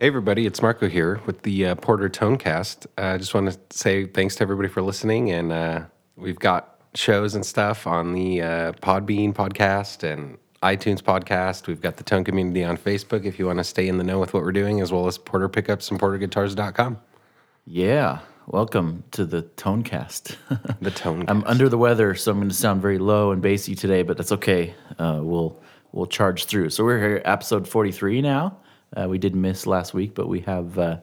Hey everybody, it's Marco here with the uh, Porter Tonecast. I uh, just want to say thanks to everybody for listening, and uh, we've got shows and stuff on the uh, Podbean podcast and iTunes podcast. We've got the Tone community on Facebook if you want to stay in the know with what we're doing, as well as Porter Pickups and PorterGuitars.com. Yeah, welcome to the Tonecast. The Tone. I'm under the weather, so I'm going to sound very low and bassy today, but that's okay. Uh, we'll we'll charge through. So we're here, episode 43 now. Uh, we did miss last week, but we have uh,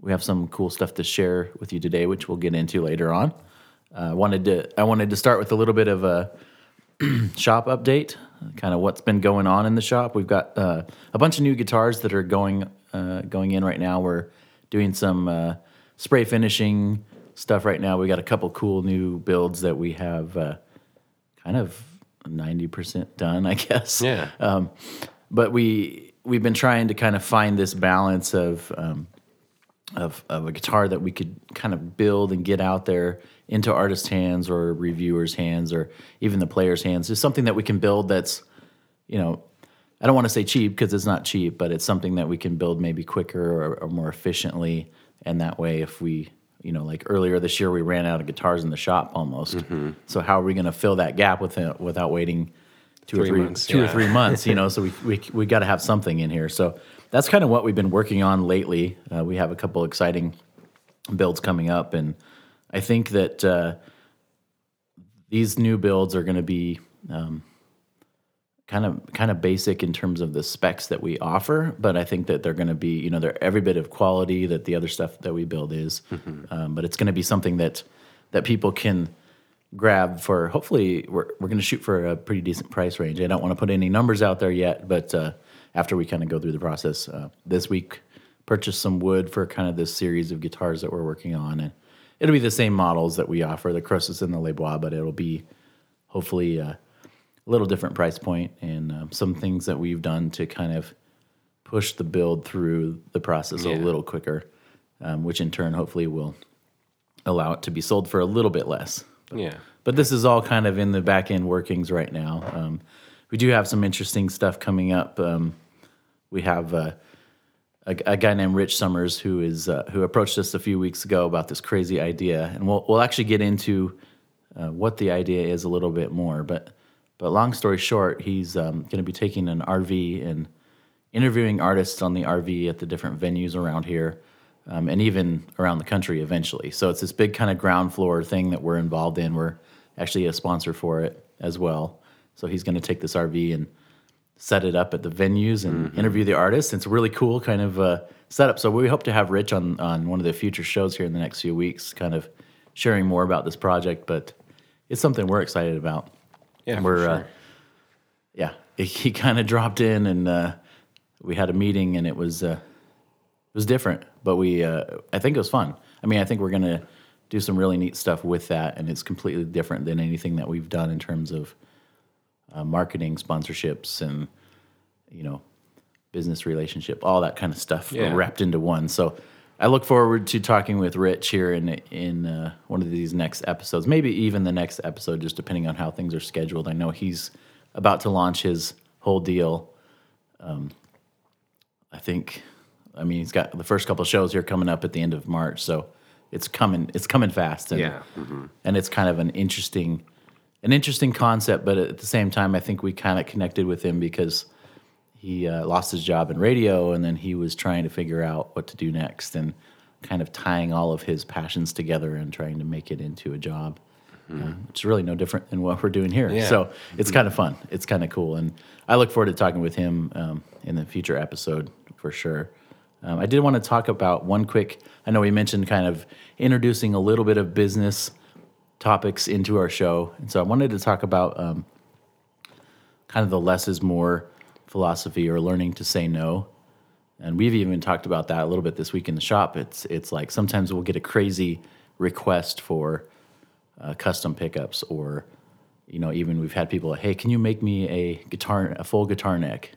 we have some cool stuff to share with you today, which we'll get into later on. I uh, wanted to I wanted to start with a little bit of a shop update, kind of what's been going on in the shop. We've got uh, a bunch of new guitars that are going uh, going in right now. We're doing some uh, spray finishing stuff right now. We got a couple cool new builds that we have uh, kind of ninety percent done, I guess. Yeah. Um, but we we've been trying to kind of find this balance of um, of, of a guitar that we could kind of build and get out there into artist hands or reviewers' hands or even the players' hands. Just something that we can build that's, you know, I don't want to say cheap because it's not cheap, but it's something that we can build maybe quicker or, or more efficiently. And that way, if we, you know, like earlier this year, we ran out of guitars in the shop almost. So how are we going to fill that gap with it without waiting two Three or three, months, two or three months? You know, so we we we got to have something in here. So that's kind of what we've been working on lately. Uh, we have a couple exciting builds coming up, and I think that uh, these new builds are going to be um, kind of kind of basic in terms of the specs that we offer, but I think that they're going to be you know they're every bit of quality that the other stuff that we build is, um, but it's going to be something that that people can grab for hopefully we're, we're going to shoot for a pretty decent price range. I don't want to put any numbers out there yet but uh, after we kind of go through the process uh, this week purchased some wood for kind of this series of guitars that we're working on and it'll be the same models that we offer the Khrosis and the les bois but it'll be hopefully uh, a little different price point and um, some things that we've done to kind of push the build through the process a little quicker um, which in turn hopefully will allow it to be sold for a little bit less Yeah. but this is all kind of in the back end workings right now. Um, we do have some interesting stuff coming up. Um, we have uh, a, a guy named Rich Summers who is uh, who approached us a few weeks ago about this crazy idea, and we'll we'll actually get into uh, what the idea is a little bit more. But but long story short, he's um, going to be taking an RV and interviewing artists on the RV at the different venues around here, um, and even around the country eventually. So it's this big kind of ground floor thing that we're involved in. We're actually a sponsor for it as well. So he's going to take this RV and set it up at the venues and interview the artists. It's a really cool kind of uh, setup. So we hope to have Rich on on one of the future shows here in the next few weeks, kind of sharing more about this project. But it's something we're excited about. Yeah. for We're sure. uh, yeah, he, he kind of dropped in and uh, we had a meeting and it was uh, it was different, but we uh, I think it was fun. I mean, I think we're gonna do some really neat stuff with that, and it's completely different than anything that we've done in terms of uh, marketing, sponsorships, and you know, business relationship, all that kind of stuff Yeah. wrapped into one. So. I look forward to talking with Rich here in in uh, one of these next episodes, maybe even the next episode, just depending on how things are scheduled. I know he's about to launch his whole deal. Um, I think, I mean, he's got the first couple of shows here coming up at the end of March, so it's coming. It's coming fast, and, Yeah. and it's kind of an interesting, an interesting concept. But at the same time, I think we kind of connected with him because he uh, lost his job in radio, and then he was trying to figure out what to do next, and kind of tying all of his passions together and trying to make it into a job. Uh, it's really no different than what we're doing here. Yeah. So it's kind of fun. It's kind of cool, and I look forward to talking with him um, in the future episode for sure. Um, I did want to talk about one quick. I know we mentioned kind of introducing a little bit of business topics into our show, and so I wanted to talk about um, kind of the less is more philosophy or learning to say no. And we've even talked about that a little bit this week in the shop. It's it's like sometimes we'll get a crazy request for uh, custom pickups, or you know, even we've had people, hey, can you make me a guitar, a full guitar neck?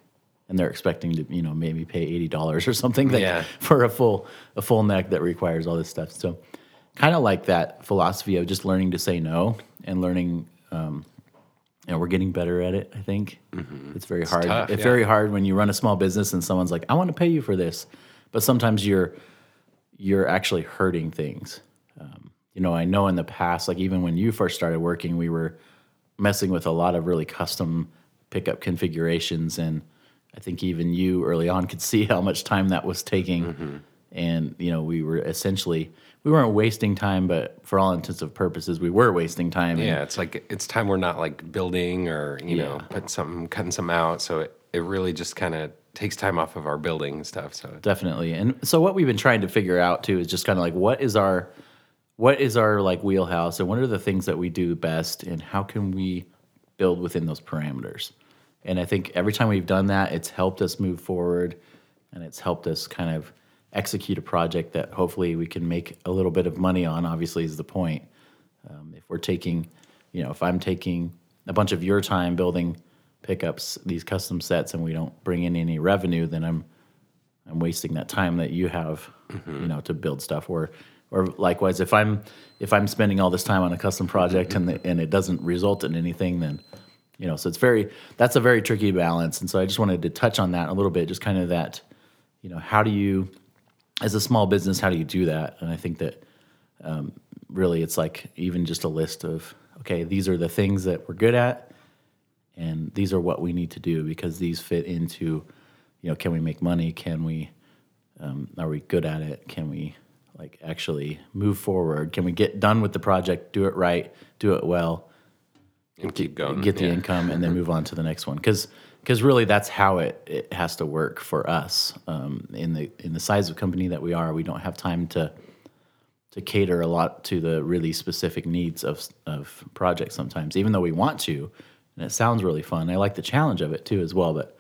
And they're expecting to, you know, maybe pay eighty dollars or something like, Yeah. for a full a full neck that requires all this stuff. So, kind of like that philosophy of just learning to say no and learning. Um, and we're getting better at it. I think it's very hard. tough, it's yeah. very hard when you run a small business and someone's like, "I want to pay you for this," but sometimes you're you're actually hurting things. Um, you know, I know in the past, like even when you first started working, we were messing with a lot of really custom pickup configurations, and I think even you early on could see how much time that was taking. Mm-hmm. And you know, we were essentially we weren't wasting time, but for all intents and purposes, we were wasting time. And Yeah, it's like it's time we're not like building or you know Yeah. putting something cutting some out. So it, it really just kind of takes time off of our building stuff. So definitely and so what we've been trying to figure out too is just kind of like what is our what is our like wheelhouse and what are the things that we do best and how can we build within those parameters and i think every time we've done that it's helped us move forward and it's helped us kind of execute a project that hopefully we can make a little bit of money on obviously is the point um, if we're taking you know if i'm taking a bunch of your time building pickups these custom sets and we don't bring in any revenue then i'm I'm wasting that time that you have, you know, to build stuff. Or, or likewise, if I'm if I'm spending all this time on a custom project and the, and it doesn't result in anything, then, you know, so it's very that's a very tricky balance. And so I just wanted to touch on that a little bit, just kind of that, you know, how do you, as a small business, how do you do that? And I think that um, really it's like even just a list of okay, these are the things that we're good at, and these are what we need to do because these fit into you know can we make money can we um, are we good at it can we like actually move forward can we get done with the project do it right do it well and keep going. get the yeah. income and then move on to the next one because because really that's how it, it has to work for us um, in the in the size of company that we are we don't have time to to cater a lot to the really specific needs of of projects sometimes even though we want to and it sounds really fun I like the challenge of it too as well but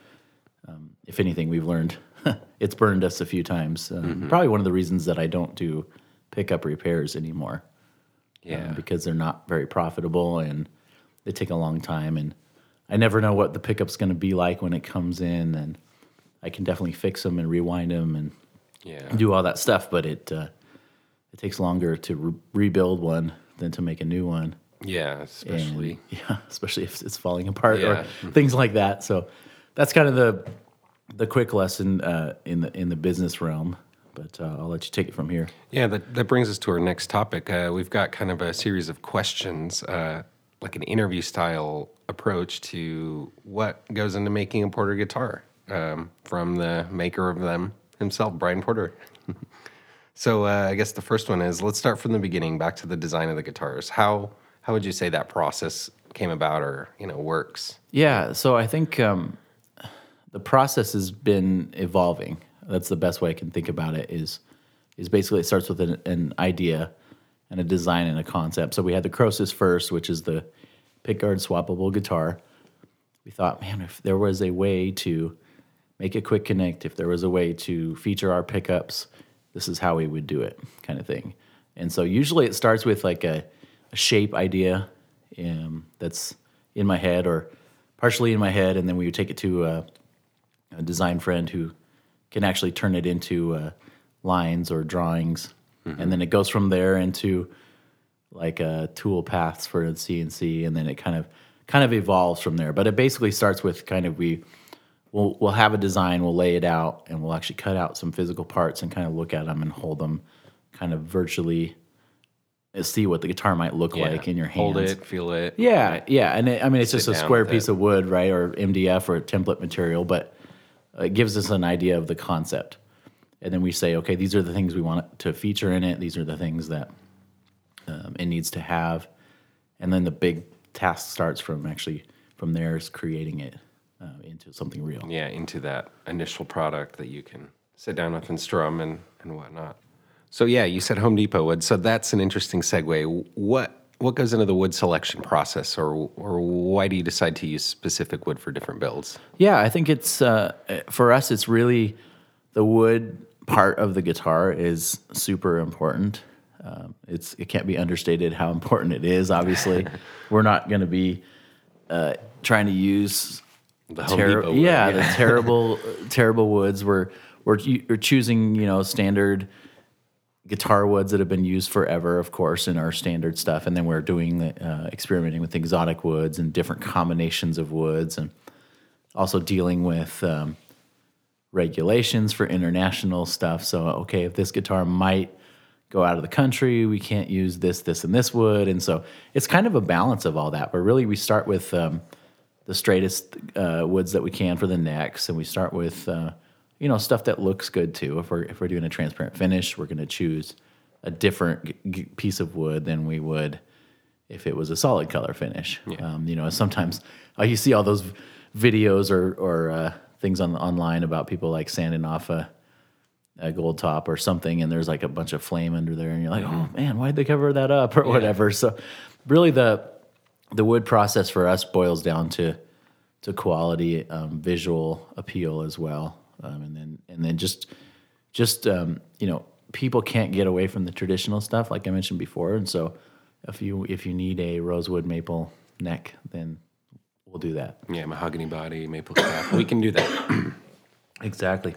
um, if anything we've learned it's burned us a few times um, probably one of the reasons that I don't do pickup repairs anymore Yeah. um, because they're not very profitable and they take a long time and I never know what the pickup's going to be like when it comes in and I can definitely fix them and rewind them and yeah. do all that stuff but it uh, it takes longer to re- rebuild one than to make a new one Yeah. and Especially. yeah especially if it's falling apart Yeah. or things like that so that's kind of the the quick lesson uh, in the in the business realm but uh, I'll let you take it from here Yeah, that, that brings us to our next topic. Uh, we've got kind of a series of questions, uh, like an interview style approach to what goes into making a Porter guitar um, from the maker of them himself, Brian Porter. so uh, I guess the first one is let's start from the beginning, back to the design of the guitars. How how would you say that process came about, or you know, works? Yeah, so I think um, the process has been evolving. That's the best way I can think about it. Is is basically it starts with an, an idea and a design and a concept. So we had the Khrosis first, which is the pickguard swappable guitar. We thought, man, if there was a way to make a quick connect, if there was a way to feature our pickups, this is how we would do it, kind of thing. And so usually it starts with like a, a shape idea um, that's in my head or partially in my head, and then we would take it to a, a design friend who can actually turn it into uh, lines or drawings, and then it goes from there into like uh, tool paths for CNC, and then it kind of kind of evolves from there. But it basically starts with kind of we we'll we'll have a design, we'll lay it out, and we'll actually cut out some physical parts and kind of look at them and hold them, kind of virtually uh, see what the guitar might look like in your hands. Hold it, feel it. Yeah, yeah, and it, I mean it's just a square piece it. of wood, right, or MDF or template material, but it gives us an idea of the concept, and then we say, okay, these are the things we want to feature in it. These are the things that um, it needs to have, and then the big task starts from actually from there is creating it uh, into something real. yeah, into that initial product that you can sit down with and strum and, and whatnot. So yeah, you said Home Depot wood. So that's an interesting segue. What what goes into the wood selection process, or or why do you decide to use specific wood for different builds? Yeah, I think it's uh, for us. It's really the wood part of the guitar is super important. Um, it's it can't be understated how important it is. Obviously, we're not going to be uh, trying to use The Depot wood, yeah, the terrible terrible woods. We're we're, we're choosing you know standard guitar woods that have been used forever, of course, in our standard stuff, and then we're doing the, uh, experimenting with exotic woods and different combinations of woods, and also dealing with um, regulations for international stuff. So, okay, if this guitar might go out of the country, we can't use this, this, and this wood. And so it's kind of a balance of all that. But really, we start with um, the straightest uh, woods that we can for the necks, and we start with uh, you know stuff that looks good too. If we're if we're doing a transparent finish, we're going to choose a different g- g- piece of wood than we would if it was a solid color finish. Um, you know, sometimes uh, you see all those videos or or uh, things on online about people like sanding off a a gold top or something, and there's like a bunch of flame under there, and you're like, oh man, why'd they cover that up? Or whatever. So, really, the the wood process for us boils down to to quality, um, visual appeal as well, um, and then and then just just um, you know people can't get away from the traditional stuff like I mentioned before, and so if you if you need a rosewood maple neck, then we'll do that. Yeah, mahogany body, maple cap. we can do that. Exactly.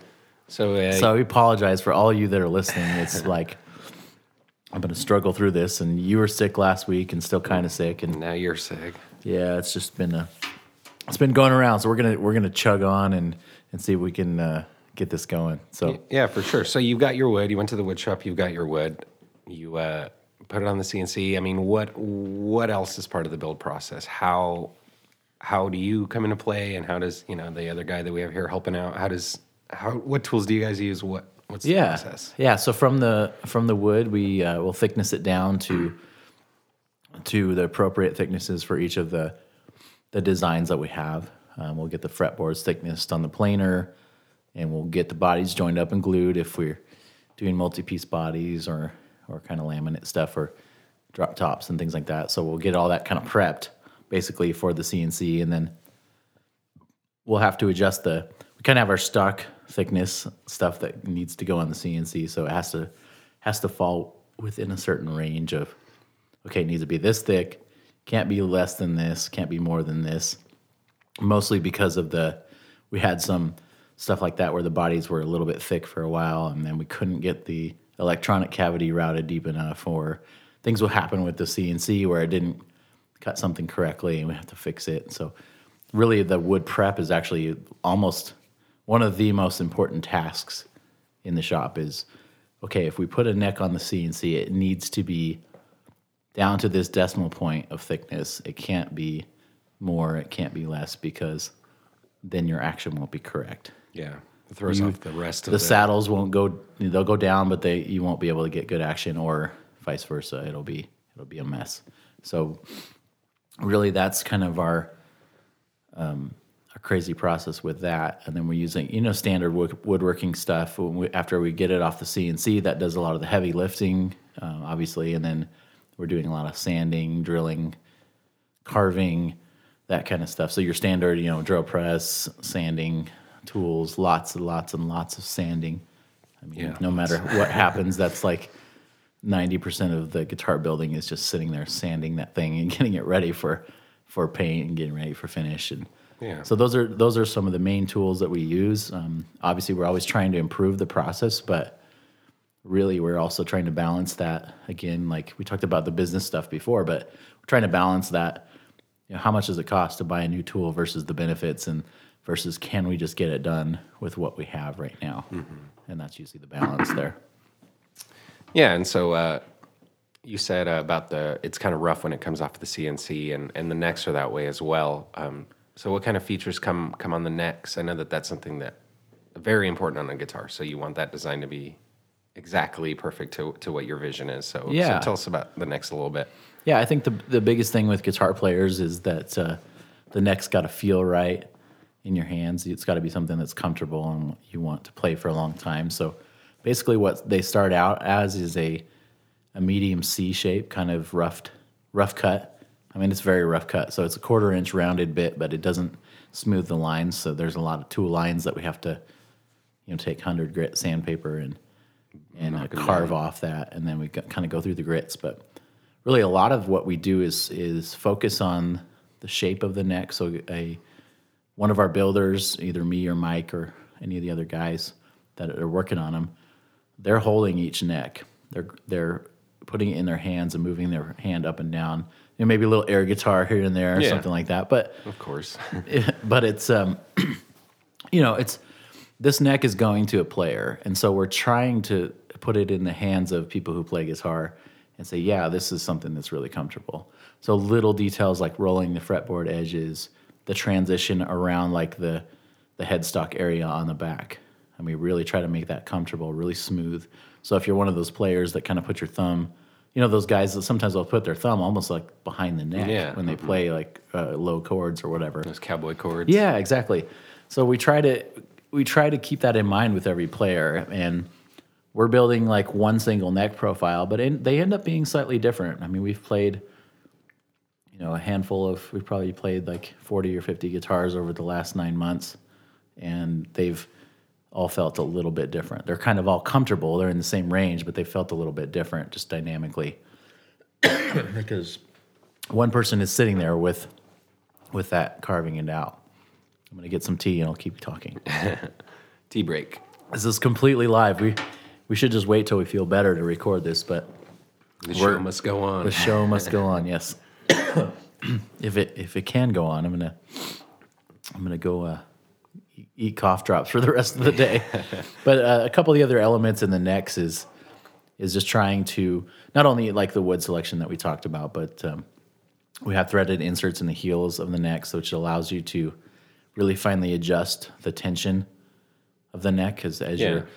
So, uh, So we apologize for all you that are listening. It's like I'm going to struggle through this, and you were sick last week and still kind of sick, and now you're sick. yeah, it's just been a it's been going around. So we're gonna we're gonna chug on and and see if we can uh, get this going. So Yeah, for sure. So you've got your wood. You went to the wood shop. You've got your wood. You uh, put it on the CNC. I mean, what what else is part of the build process? How how do you come into play, and how does you know the other guy that we have here helping out? How does how what tools do you guys use? What what's the yeah, process? yeah. So from the from the wood, we uh, will thickness it down to to the appropriate thicknesses for each of the the designs that we have. Um, we'll get the fretboards thicknessed on the planer, and we'll get the bodies joined up and glued if we're doing multi-piece bodies or or kind of laminate stuff or drop tops and things like that. So we'll get all that kind of prepped basically for the CNC, and then we'll have to adjust the. We kind of have our stock thickness stuff that needs to go on the CNC, so it has to has to fall within a certain range of. Okay, it needs to be this thick, can't be less than this, can't be more than this. Mostly because of the, we had some stuff like that where the bodies were a little bit thick for a while, and then we couldn't get the electronic cavity routed deep enough, or things will happen with the CNC where it didn't cut something correctly, and we have to fix it. So, really, the wood prep is actually almost one of the most important tasks in the shop. Is okay if we put a neck on the CNC, it needs to be down to this decimal point of thickness. It can't be more, it can't be less because then your action won't be correct. Yeah, it throws off the rest of The the, saddles won't go they'll go down but they you won't be able to get good action or vice versa. It'll be it'll be a mess. So really that's kind of our um, our crazy process with that. And then we're using, you know, standard wood, woodworking stuff. When we, after we get it off the CNC, that does a lot of the heavy lifting, um, obviously. And then we're doing a lot of sanding, drilling, carving, that kind of stuff. So your standard, you know, drill press, sanding tools, lots and lots and lots of sanding. I mean, Yeah, no matter what happens, that's like 90% of the guitar building is just sitting there sanding that thing and getting it ready for for paint and getting ready for finish. And Yeah. so those are those are some of the main tools that we use. Um, obviously we're always trying to improve the process but really we're also trying to balance that. Again like we talked about the business stuff before but we're trying to balance that you know, how much does it cost to buy a new tool versus the benefits and versus can we just get it done with what we have right now? And that's usually the balance there Yeah, and so uh, you said uh, about the it's kind of rough when it comes off the CNC, and, and the necks are that way as well. Um, so, what kind of features come come on the necks? I know that that's something that very important on a guitar. So, you want that design to be exactly perfect to, to what your vision is. So, Yeah. so tell us about the necks a little bit. Yeah, I think the the biggest thing with guitar players is that uh, the neck's got to feel right in your hands. It's got to be something that's comfortable and you want to play for a long time. So basically, what they start out as is a a medium C shape, kind of roughed rough cut. I mean, it's very rough cut, so it's a quarter inch rounded bit, but it doesn't smooth the lines. So there's a lot of tool lines that we have to, you know, take hundred grit sandpaper and and uh, carve off that, and then we kind of go through the grits. But really, a lot of what we do is is focus on the shape of the neck. So a one of our builders, either me or Mike or any of the other guys that are working on them, they're holding each neck. They're they're putting it in their hands and moving their hand up and down. You know, maybe a little air guitar here and there or Yeah. something like that. But Of course. but it's um, you know it's this neck is going to a player, and so we're trying to put it in the hands of people who play guitar and say, yeah, this is something that's really comfortable. So little details like rolling the fretboard edges, the transition around like the the headstock area on the back. And we really try to make that comfortable, really smooth. So if you're one of those players that kind of put your thumb, you know, those guys that sometimes they'll put their thumb almost like behind the neck Yeah, when they play like uh, low chords or whatever. Those cowboy chords. Yeah, exactly. So we try to we try to keep that in mind with every player, and we're building like one single neck profile, but in, they end up being slightly different. I mean, we've played, you know, a handful of we've probably played like forty or fifty guitars over the last nine months, and they've all felt a little bit different. They're kind of all comfortable. They're in the same range, but they felt a little bit different just dynamically. because one person is sitting there with with that carving it out. I'm gonna get some tea and I'll keep talking. Tea break. this is completely live. We we should just wait till we feel better to record this, but The show must go on. the show must go on. Yes, if it if it can go on, I'm gonna I'm gonna go uh, eat cough drops for the rest of the day. but uh, a couple of the other elements in the necks is is just trying to not only like the wood selection that we talked about, but um, we have threaded inserts in the heels of the necks, which allows you to really finely adjust the tension of the neck. Because as Yeah. you're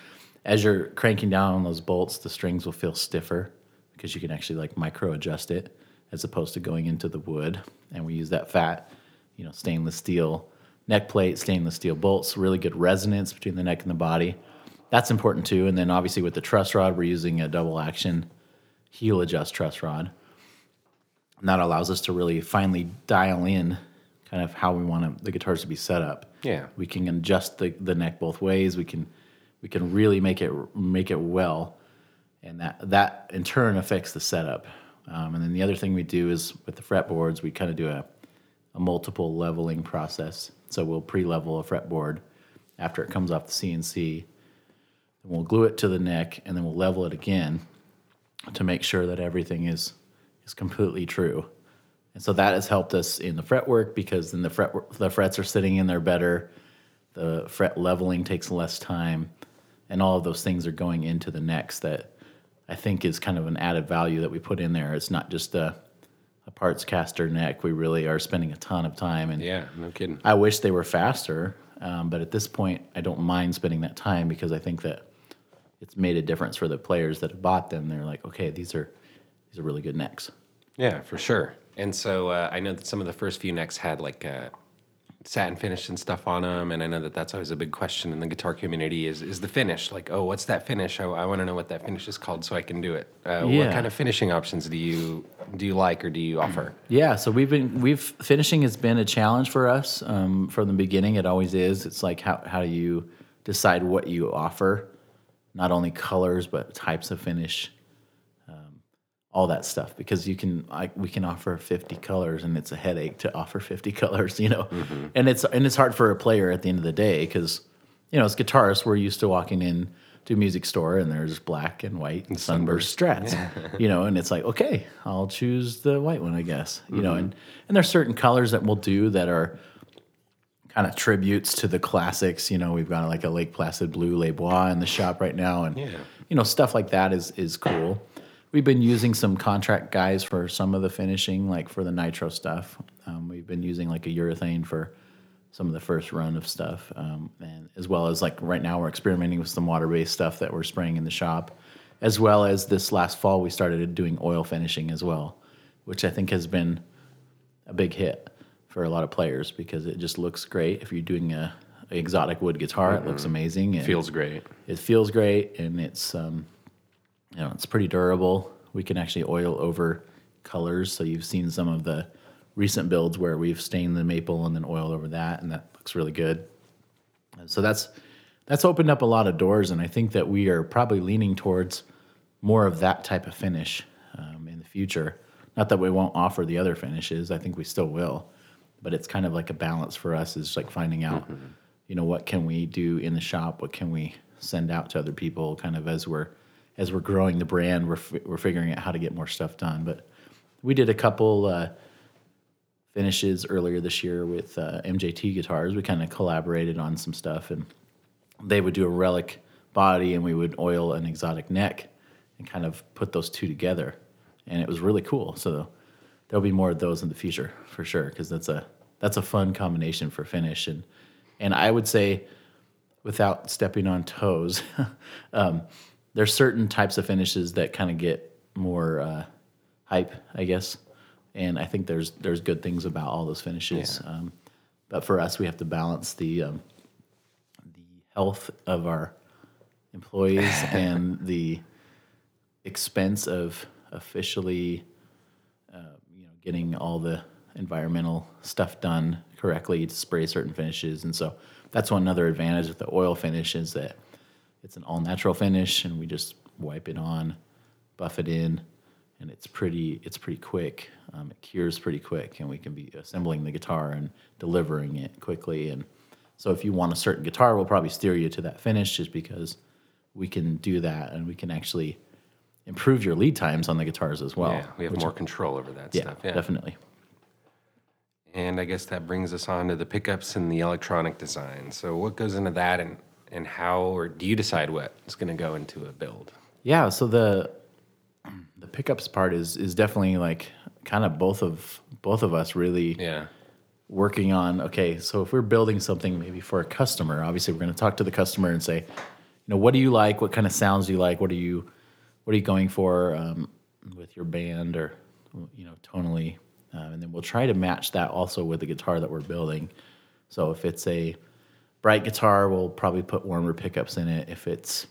as you're cranking down on those bolts, the strings will feel stiffer because you can actually like micro adjust it as opposed to going into the wood. And we use that fat, you know, stainless steel neck plate, stainless steel bolts, really good resonance between the neck and the body. That's important too. And then obviously with the truss rod, we're using a double action heel adjust truss rod. And that allows us to really finely dial in kind of how we want the guitars to be set up. Yeah. We can adjust the, the neck both ways. We can we can really make it make it well, and that that in turn affects the setup. Um, and then the other thing we do is with the fretboards, we kind of do a, a multiple leveling process. So we'll pre-level a fretboard after it comes off the CNC. Then we'll glue it to the neck, and then we'll level it again to make sure that everything is is completely true. And so that has helped us in the fretwork because then the fret the frets are sitting in there better. The fret leveling takes less time, and all of those things are going into the necks that I think is kind of an added value that we put in there. It's not just a, a parts caster neck. We really are spending a ton of time, and Yeah, no kidding. I wish they were faster. Um, but at this point, I don't mind spending that time because I think that it's made a difference for the players that have bought them. They're like, okay, these are these are really good necks. Yeah, for sure. And so uh, I know that some of the first few necks had like uh, satin finish and stuff on them, and I know that that's always a big question in the guitar community is is the finish. Like, oh, what's that finish? I, I want to know what that finish is called so I can do it. Uh, What kind of finishing options do you do you like or do you offer? Yeah, so we've been we've finishing has been a challenge for us um, from the beginning. It always is. It's like how how do you decide what you offer, not only colors but types of finish, all that stuff. Because you can like we can offer fifty colors, and it's a headache to offer fifty colors, you know. Mm-hmm. And it's and it's hard for a player at the end of the day because you know as guitarists we're used to walking in to a music store and there's black and white and sunburst strats, you know, and it's like okay, I'll choose the white one, I guess, you know. Mm-hmm. And and there's certain colors that we'll do that are kind of tributes to the classics. You know, we've got like a Lake Placid Blue Les Bois in the shop right now, and Yeah. you know stuff like that is is cool. We've been using some contract guys for some of the finishing, like for the nitro stuff. Um, we've been using like a urethane for some of the first run of stuff, um, and as well as like right now we're experimenting with some water based stuff that we're spraying in the shop, as well as this last fall we started doing oil finishing as well, which I think has been a big hit for a lot of players because it just looks great. If you're doing a, a exotic wood guitar, it looks amazing. and Feels great. it feels great, and it's um, you know it's pretty durable. We can actually oil over colors, so you've seen some of the recent builds where we've stained the maple and then oiled over that, and that looks really good. So that's that's opened up a lot of doors, and I think that we are probably leaning towards more of that type of finish um, in the future. Not that we won't offer the other finishes; I think we still will, but it's kind of like a balance for us. Is like finding out, you know, what can we do in the shop? What can we send out to other people? Kind of as we're as we're growing the brand, we're fi- we're figuring out how to get more stuff done. But we did a couple. Uh, finishes earlier this year with uh, MJT guitars. We kind of collaborated on some stuff, and they would do a relic body and we would oil an exotic neck and kind of put those two together. And it was really cool. So there'll be more of those in the future for sure because that's a that's a fun combination for finish and and I would say without stepping on toes, um, there's certain types of finishes that kind of get more uh, hype, I guess. And I think there's there's good things about all those finishes. Yeah. Um, but for us, we have to balance the um, the health of our employees and the expense of officially, uh, you know, getting all the environmental stuff done correctly to spray certain finishes. And so that's one other advantage with the oil finish is that it's an all natural finish, and we just wipe it on, buff it in, and it's pretty it's pretty quick. Um, it cures pretty quick, and we can be assembling the guitar and delivering it quickly. And so, if you want a certain guitar, we'll probably steer you to that finish, just because we can do that, and we can actually improve your lead times on the guitars as well. yeah, we have more control over that yeah, stuff. Yeah. definitely. And I guess that brings us on to the pickups and the electronic design. So what goes into that and, and how or do you decide what's going to go into a build? Yeah, so the the pickups part is is definitely like kind of both of both of us really Yeah. working on okay so if we're building something maybe for a customer obviously we're going to talk to the customer and say you know what do you like what kind of sounds do you like what are you what are you going for um, with your band or you know tonally um, and then we'll try to match that also with the guitar that we're building so if it's a bright guitar we'll probably put warmer pickups in it if it's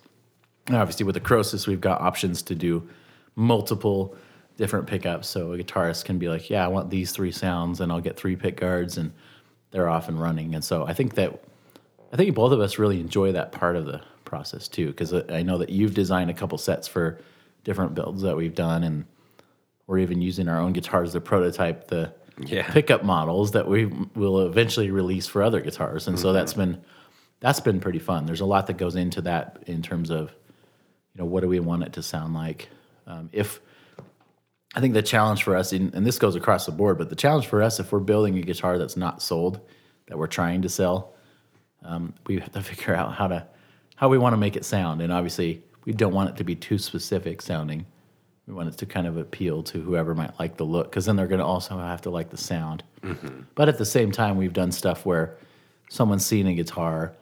obviously with the Khrosis, we've got options to do multiple different pickups. So a guitarist can be like, "Yeah, I want these three sounds," and I'll get three pick guards, and they're off and running. And so I think that I think both of us really enjoy that part of the process too, because I know that you've designed a couple sets for different builds that we've done, and we're even using our own guitars to prototype the Yeah. pickup models that we will eventually release for other guitars. And so that's been that's been pretty fun. There's a lot that goes into that in terms of you know what do we want it to sound like. Um, if I think the challenge for us, and and this goes across the board, but the challenge for us, if we're building a guitar that's not sold, that we're trying to sell, um, we have to figure out how to how we want to make it sound. And obviously, we don't want it to be too specific sounding. We want it to kind of appeal to whoever might like the look, because then they're going to also have to like the sound. Mm-hmm. But at the same time, we've done stuff where someone's seen a guitar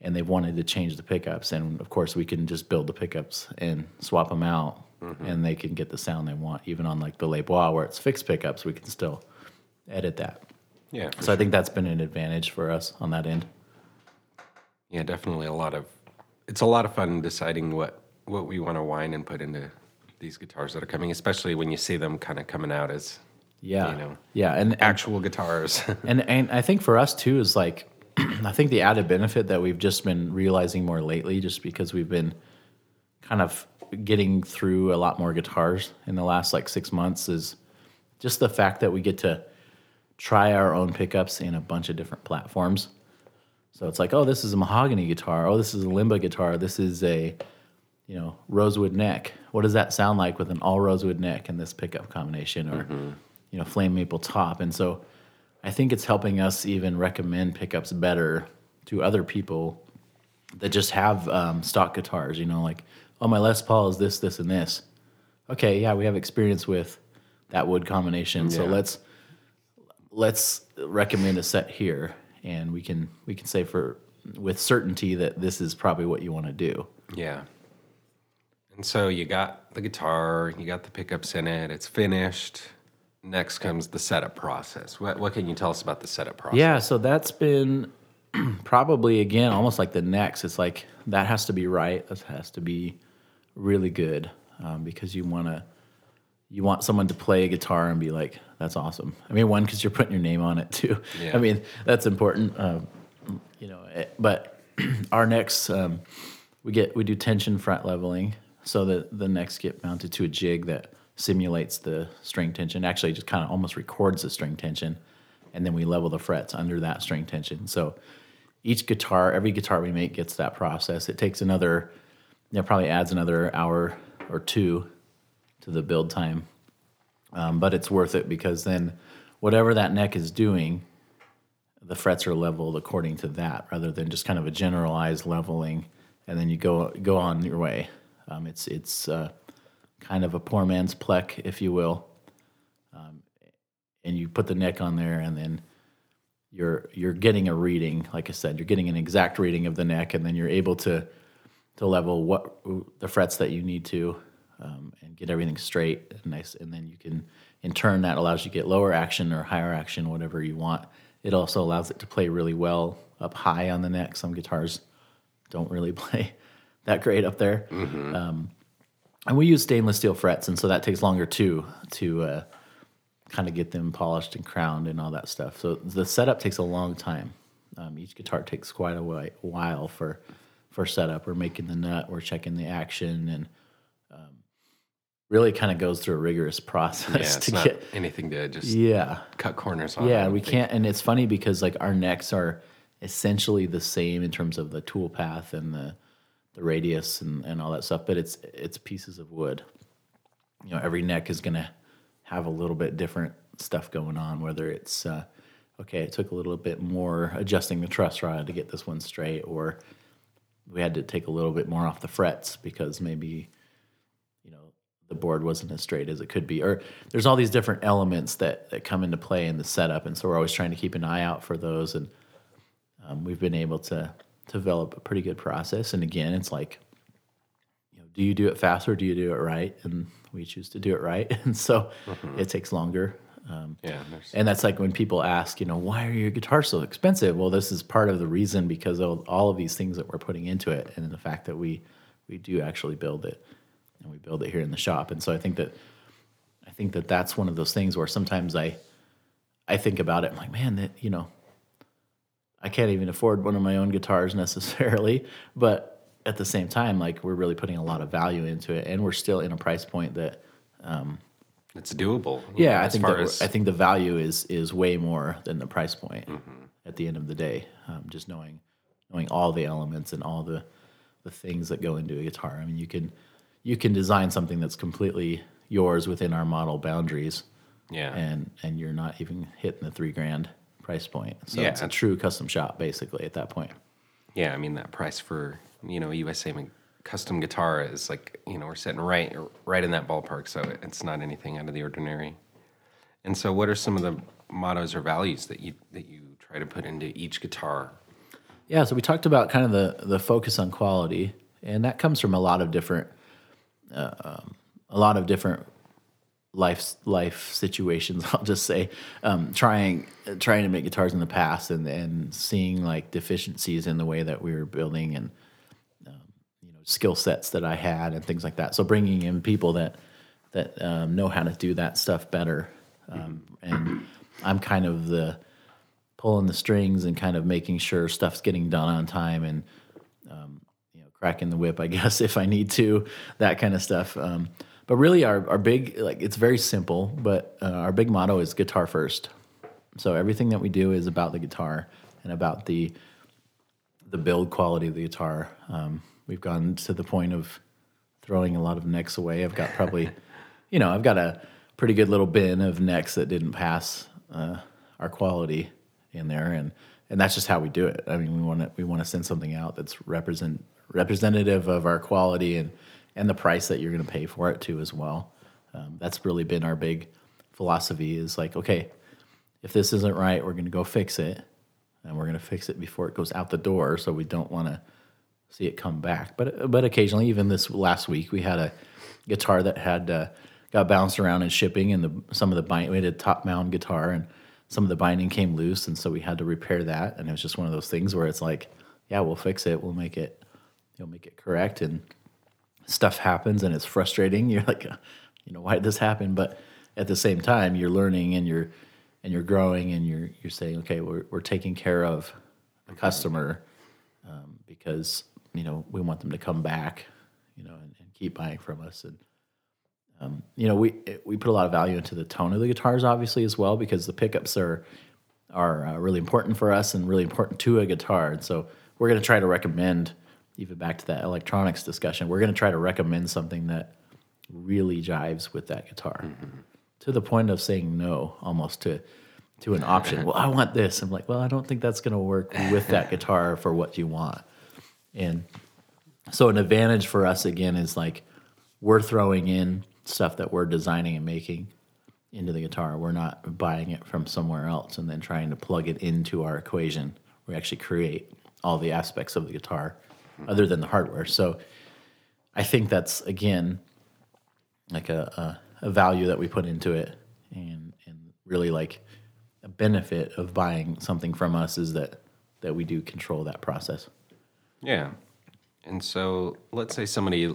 and they've wanted to change the pickups, and of course, we can just build the pickups and swap them out, mm-hmm. and they can get the sound they want. Even on like the Les Bois, where it's fixed pickups, we can still edit that. Yeah. So I think that's been an advantage for us on that end. Yeah, definitely a lot of it's a lot of fun deciding what what we want to whine and put into these guitars that are coming, especially when you see them kind of coming out as Yeah, You know, yeah, and and, actual guitars. and and I think for us too is like, I think the added benefit that we've just been realizing more lately, just because we've been kind of getting through a lot more guitars in the last like six months, is just the fact that we get to try our own pickups in a bunch of different platforms. So it's like, oh, this is a mahogany guitar. Oh, this is a limba guitar. This is a, you know, rosewood neck. What does that sound like with an all rosewood neck and this pickup combination, or you know, flame maple top? And so, I think it's helping us even recommend pickups better to other people that just have um, stock guitars. You know, like, oh, my Les Paul is this, this, and this. Okay, yeah, we have experience with that wood combination, so let's let's recommend a set here, and we can we can say for with certainty that this is probably what you want to do. yeah. And so you got the guitar, you got the pickups in it, it's finished. Next comes the setup process. What what can you tell us about the setup process? Yeah, so that's been probably again almost like the next. It's like that has to be right. That has to be really good um, because you want to you want someone to play a guitar and be like, "That's awesome." I mean, one because you're putting your name on it too. Yeah. I mean, that's important. Um, you know, eh, but our next um, we get we do tension fret leveling so that the necks get mounted to a jig that simulates the string tension. Actually, just kind of almost records the string tension, and then we level the frets under that string tension. So each guitar, every guitar we make gets that process. It takes another, you know, probably adds another hour or two to the build time, um, but it's worth it because then whatever that neck is doing, the frets are leveled according to that, rather than just kind of a generalized leveling, and then you go go on your way. Um, it's it's uh, kind of a poor man's Plek, if you will, um, and you put the neck on there, and then you're you're getting a reading. Like I said, you're getting an exact reading of the neck, and then you're able to to level what the frets that you need to, um, and get everything straight and nice. And then you can, in turn, that allows you to get lower action or higher action, whatever you want. It also allows it to play really well up high on the neck. Some guitars don't really play that great up there. Um, and we use stainless steel frets, and so that takes longer too to uh, kind of get them polished and crowned and all that stuff. So the setup takes a long time. Um, each guitar takes quite a while for for setup. We're making the nut, we're checking the action, and um, really kind of goes through a rigorous process Yeah, it's to not get. anything to just Yeah, cut corners on. Yeah, we think. can't, and it's funny because like our necks are essentially the same in terms of the tool path and the the radius and, and all that stuff, but it's it's pieces of wood. You know, every neck is gonna have a little bit different stuff going on. Whether it's uh, okay, it took a little bit more adjusting the truss rod to get this one straight, or we had to take a little bit more off the frets because maybe you know the board wasn't as straight as it could be or there's all these different elements that, that come into play in the setup and so we're always trying to keep an eye out for those and um, we've been able to develop a pretty good process. And again it's like you know do you do it fast or do you do it right? And we choose to do it right. And so it takes longer. Um, Yeah, and that's like when people ask, you know, why are your guitars so expensive? Well, this is part of the reason because of all of these things that we're putting into it, and the fact that we we do actually build it, and we build it here in the shop. And so I think that I think that that's one of those things where sometimes I I think about it, I'm like, man, that you know, I can't even afford one of my own guitars necessarily, but at the same time, like we're really putting a lot of value into it, and we're still in a price point that it's doable. yeah, I think far that, as- I think the value is is way more than the price point Mm-hmm. at the end of the day. Um, just knowing knowing all the elements and all the the things that go into a guitar. I mean, you can you can design something that's completely yours within our model boundaries, yeah, and and you're not even hitting the three grand price point. So Yeah, it's a true custom shop basically at that point. yeah. I mean that price for you know USA custom guitar is like you know we're sitting right right in that ballpark, so it's not anything out of the ordinary. And so, what are some of the mottos or values that you that you try to put into each guitar? Yeah, so we talked about kind of the the focus on quality, and that comes from a lot of different, uh, um, a lot of different life life situations. I'll just say, um, trying trying to make guitars in the past, and and seeing like deficiencies in the way that we were building, and um, you know skill sets that I had, and things like that. So bringing in people that that um, know how to do that stuff better, um, and I'm kind of the pulling the strings and kind of making sure stuff's getting done on time and um, you know cracking the whip i guess if i need to that kind of stuff um, but really our, our big like it's very simple but uh, our big motto is guitar first. So everything that we do is about the guitar and about the the build quality of the guitar. Um, we've gotten to the point of throwing a lot of necks away. I've got probably you know i've got a pretty good little bin of necks that didn't pass uh, our quality in there. And and that's just how we do it. I mean we want to we want to send something out that's represent representative of our quality and and the price that you're going to pay for it too as well um, that's really been our big philosophy is like okay if this isn't right we're going to go fix it and we're going to fix it before it goes out the door so we don't want to see it come back. But but occasionally, even this last week, we had a guitar that had uh, got bounced around in shipping, and the some of the bind we had a top mount guitar, and some of the binding came loose, and so we had to repair that. And it was just one of those things where it's like, yeah, we'll fix it, we'll make it, you'll make it correct, and stuff happens, and it's frustrating. You're like, uh, you know, why did this happen? But at the same time, you're learning and you're and you're growing, and you're you're saying, okay, we're we're taking care of the customer um, because you know we want them to come back, you know, and, and keep buying from us. And um, you know, we we put a lot of value into the tone of the guitars, obviously as well, because the pickups are are uh, really important for us and really important to a guitar. And so we're going to try to recommend, even back to that electronics discussion, we're going to try to recommend something that really jives with that guitar mm-hmm. to the point of saying no almost to to an option. well, I want this. I'm like, well, I don't think that's going to work with that guitar for what you want. And so an advantage for us again is like we're throwing in stuff that we're designing and making into the guitar. We're not buying it from somewhere else and then trying to plug it into our equation. We actually create all the aspects of the guitar other than the hardware. So I think that's again like a, a, a value that we put into it and and really like a benefit of buying something from us is that that we do control that process. Yeah. And so let's say somebody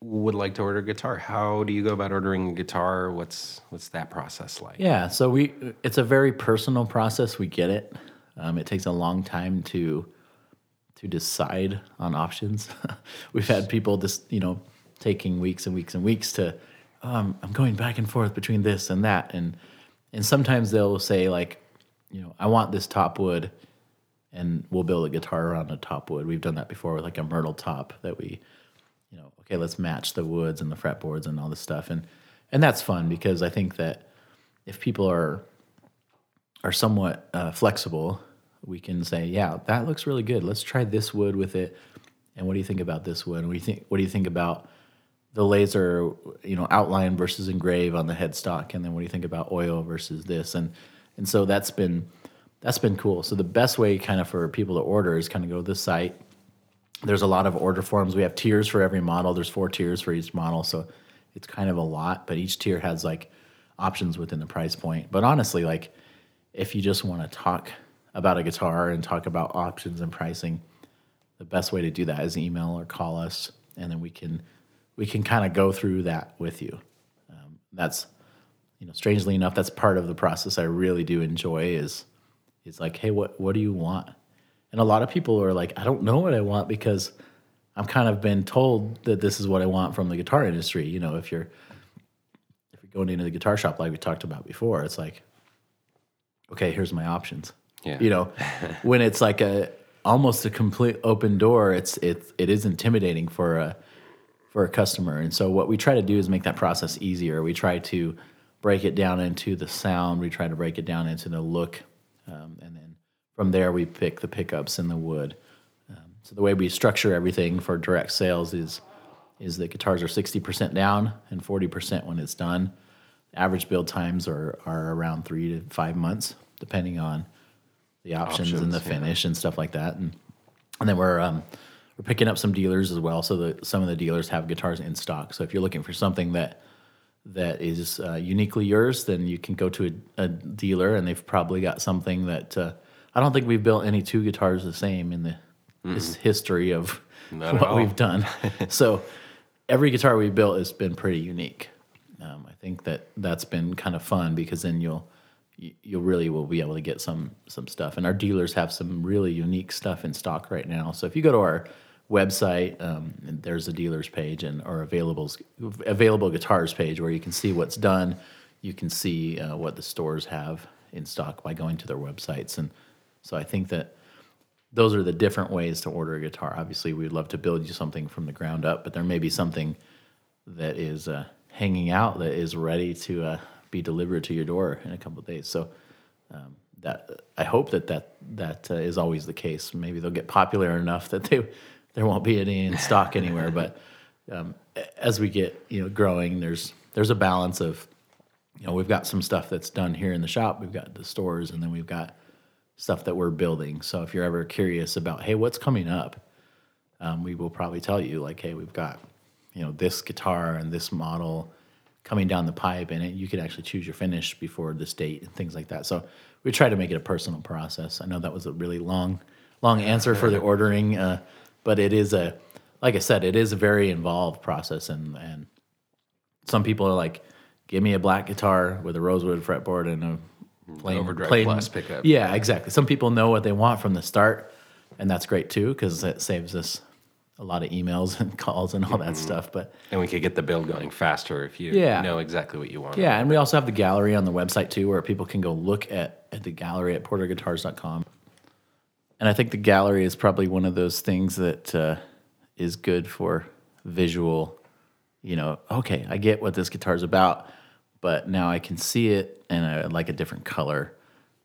would like to order a guitar. How do you go about ordering a guitar? What's what's that process like? Yeah, so we it's a very personal process. We get it. Um, it takes a long time to to decide on options. We've had people just you know taking weeks and weeks and weeks to um, I'm going back and forth between this and that, and and sometimes they'll say like, you know, I want this top wood, and we'll build a guitar around a top wood. We've done that before with like a myrtle top that we, you know, okay, let's match the woods and the fretboards and all this stuff, and and that's fun because I think that if people are are somewhat uh, flexible, we can say, yeah, that looks really good. Let's try this wood with it. And what do you think about this wood? What do you think? What do you think about the laser, you know, outline versus engrave on the headstock? And then what do you think about oil versus this? And and so that's been that's been cool. So the best way, kind of, for people to order is kind of go to the site. There's a lot of order forms. We have tiers for every model. There's four tiers for each model, so it's kind of a lot. But each tier has like options within the price point. But honestly, like if you just want to talk about a guitar and talk about options and pricing, the best way to do that is email or call us, and then we can we can kind of go through that with you. Um, that's you know, strangely enough, that's part of the process I really do enjoy. Is is like, hey, what what do you want? And a lot of people are like, I don't know what I want because I'm kind of been told that this is what I want from the guitar industry. You know, if you're if you're going into the guitar shop like we talked about before, it's like, okay, here's my options. Yeah. You know, when it's like a almost a complete open door, it's it it is intimidating for a for a customer. And so what we try to do is make that process easier. We try to break it down into the sound. We try to break it down into the look, um, and then from there we pick the pickups and the wood. Um, so the way we structure everything for direct sales is is that guitars are sixty percent down and forty percent when it's done. Average build times are are around three to five months, depending on the options, and the Options, yeah. finish and stuff like that. And and then we're um, we're picking up some dealers as well. So that some of the dealers have guitars in stock. So if you're looking for something that that is uh, uniquely yours, then you can go to a, a dealer, and they've probably got something that uh, I don't think we've built any two guitars the same in the his history of Not what we've done. so every guitar we've built has been pretty unique. Um, I think that that's been kind of fun because then you'll you, really will be able to get some some stuff. And our dealers have some really unique stuff in stock right now. So if you go to our website, um, there's a dealers page and or availables available guitars page where you can see what's done. You can see uh, what the stores have in stock by going to their websites. And so I think that those are the different ways to order a guitar. Obviously, we'd love to build you something from the ground up, but there may be something that is uh, hanging out that is ready to uh, be delivered to your door in a couple days. So um, that I hope that that that uh, is always the case. Maybe they'll get popular enough that they there won't be any in stock anywhere. But um, as we get you know growing, there's there's a balance of you know we've got some stuff that's done here in the shop. We've got the stores, and then we've got stuff that we're building. So if you're ever curious about hey what's coming up, um, we will probably tell you like hey we've got you know this guitar and this model coming down the pipe and it, you could actually choose your finish before this date and things like that. So we try to make it a personal process. I know that was a really long long answer for the ordering uh, but it is a like i said it is a very involved process and and some people are like give me a black guitar with a rosewood fretboard and a plain Overdrive plain Plus pickup. yeah exactly. Some people know what they want from the start and that's great too because it saves us a lot of emails and calls and all that stuff but And we could get the build going faster if you Yeah. know exactly what you want. yeah, and we also have the gallery on the website too, where people can go look at, at the gallery at porterguitars.com. And I think the gallery is probably one of those things that uh, is good for visual. You know, okay, I get what this guitar is about, but now I can see it and I like a different color.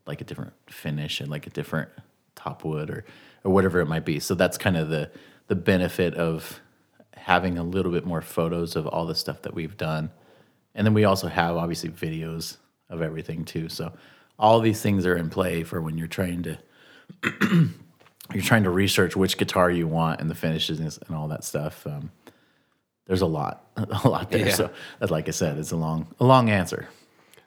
like a different finish and like a different top wood or or whatever it might be. So that's kind of the the benefit of having a little bit more photos of all the stuff that we've done. And then we also have obviously videos of everything too. So all these things are in play for when you're trying to you're trying to research which guitar you want and the finishes and all that stuff. Um, there's a lot, a lot there. Yeah. So, that's like I said, it's a long, a long answer.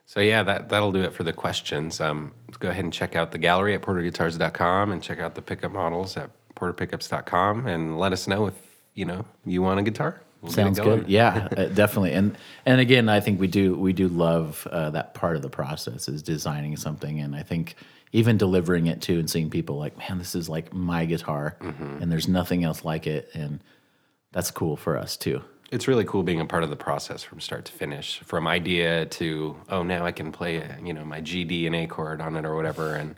So yeah, that that'll do it for the questions. Um, go ahead and check out the gallery at porterguitars.com and check out the pickup models at porterpickups.com and let us know if you know you want a guitar. We'll Sounds good. Yeah, uh, definitely. And and again, I think we do we do love uh, that part of the process is designing something, and I think even delivering it to and seeing people like, man, this is like my guitar, Mm-hmm. and there's nothing else like it, and that's cool for us too. It's really cool being a part of the process from start to finish, from idea to oh now I can play you know my G D and A chord on it or whatever and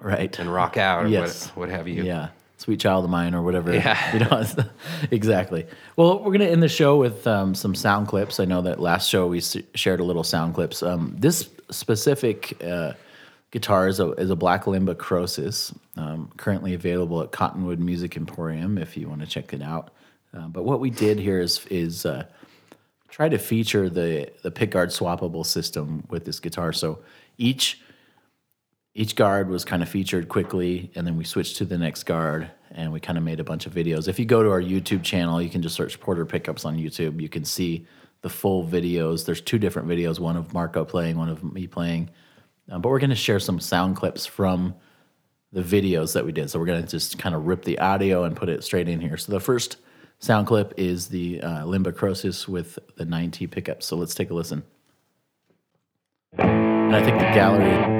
Right. and rock out or Yes. what what have you. Yeah. Sweet child of mine, or whatever. Yeah. You know, exactly. Well, we're going to end the show with um, some sound clips. I know that last show we s- shared a little sound clips. Um, this specific uh, guitar is a, is a Black Limba Khrosis, um, currently available at Cottonwood Music Emporium if you want to check it out. Uh, but what we did here is is uh, try to feature the the pickguard swappable system with this guitar. So each each guard was kind of featured quickly and then we switched to the next guard and we kind of made a bunch of videos. If you go to our youtube channel you can just search porter pickups on youtube. You can see the full videos. There's two different videos one of marco playing one of me playing. Um, but we're going to share some sound clips from the videos that we did. So we're going to just kind of rip the audio and put it straight in here. So the first sound clip is the uh, limba Khrosis with the 9t pickups. So let's take a listen. And i think the gallery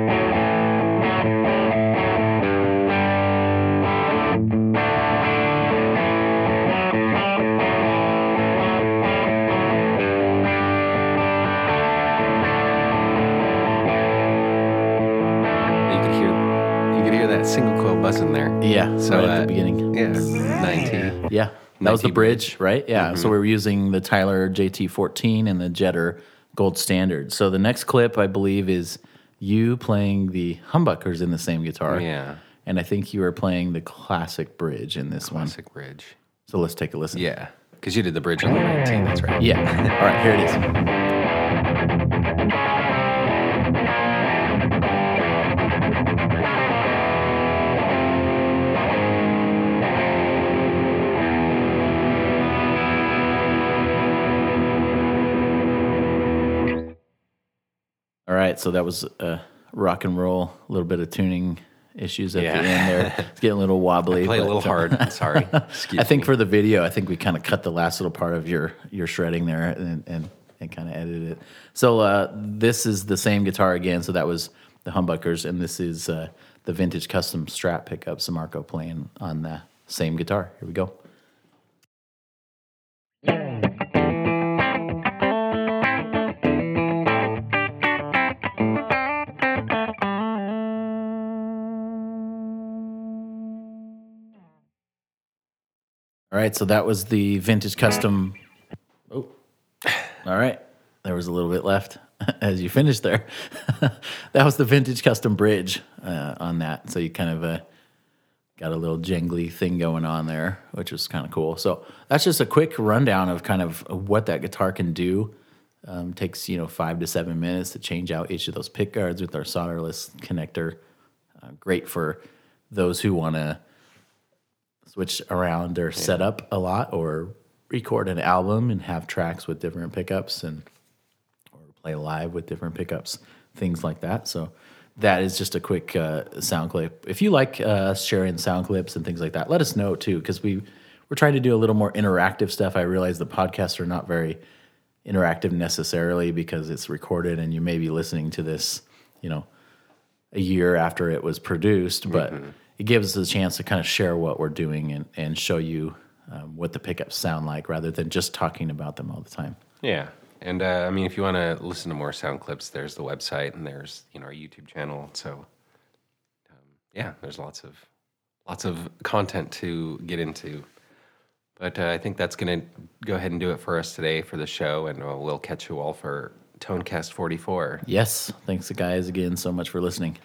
coil buzzing there. Yeah, So right at uh, the beginning. Yeah, ninety. Yeah, that was the bridge, right? Yeah. So we were using the Tyler JT14 and the Jetter Gold Standard. So the next clip, I believe, is you playing the humbuckers in the same guitar. Yeah. And I think you were playing the classic bridge in this one. Classic bridge. So let's take a listen. Yeah, because you did the bridge on the nineteen. That's right. Yeah. All right, here it is. Right, so that was uh, rock and roll, a little bit of tuning issues at Yeah. the end there. It's getting a little wobbly. Play a little uh, hard. Sorry. Excuse I think me. for the video, I think we kind of cut the last little part of your your shredding there and and, and kind of edited it. So uh, this is the same guitar again. So that was the humbuckers, and this is uh, the vintage custom strap pickup. Samarco playing on the same guitar. Here we go. All right, so that was the vintage custom. Oh, all right. There was a little bit left as you finished there. that was the vintage custom bridge uh, on that. So you kind of uh, got a little jingly thing going on there, which was kind of cool. So that's just a quick rundown of kind of what that guitar can do. Um, takes you know five to seven minutes to change out each of those pick guards with our solderless connector. Uh, great for those who want to switch around their setup a lot or record an album and have tracks with different pickups and or play live with different pickups, things like that. So that is just a quick uh, sound clip. If you like uh, us sharing sound clips and things like that, let us know too because we we're trying to do a little more interactive stuff. I realize the podcasts are not very interactive necessarily because it's recorded and you may be listening to this, you know, a year after it was produced, but it gives us a chance to kind of share what we're doing and, and show you um, what the pickups sound like rather than just talking about them all the time. Yeah. And uh, I mean, if you want to listen to more sound clips, there's the website and there's you know our YouTube channel. So um, yeah, there's lots of lots of content to get into. But uh, I think that's going to go ahead and do it for us today for the show, and uh, we'll catch you all for Tonecast 44. Yes. Thanks, guys, again so much for listening.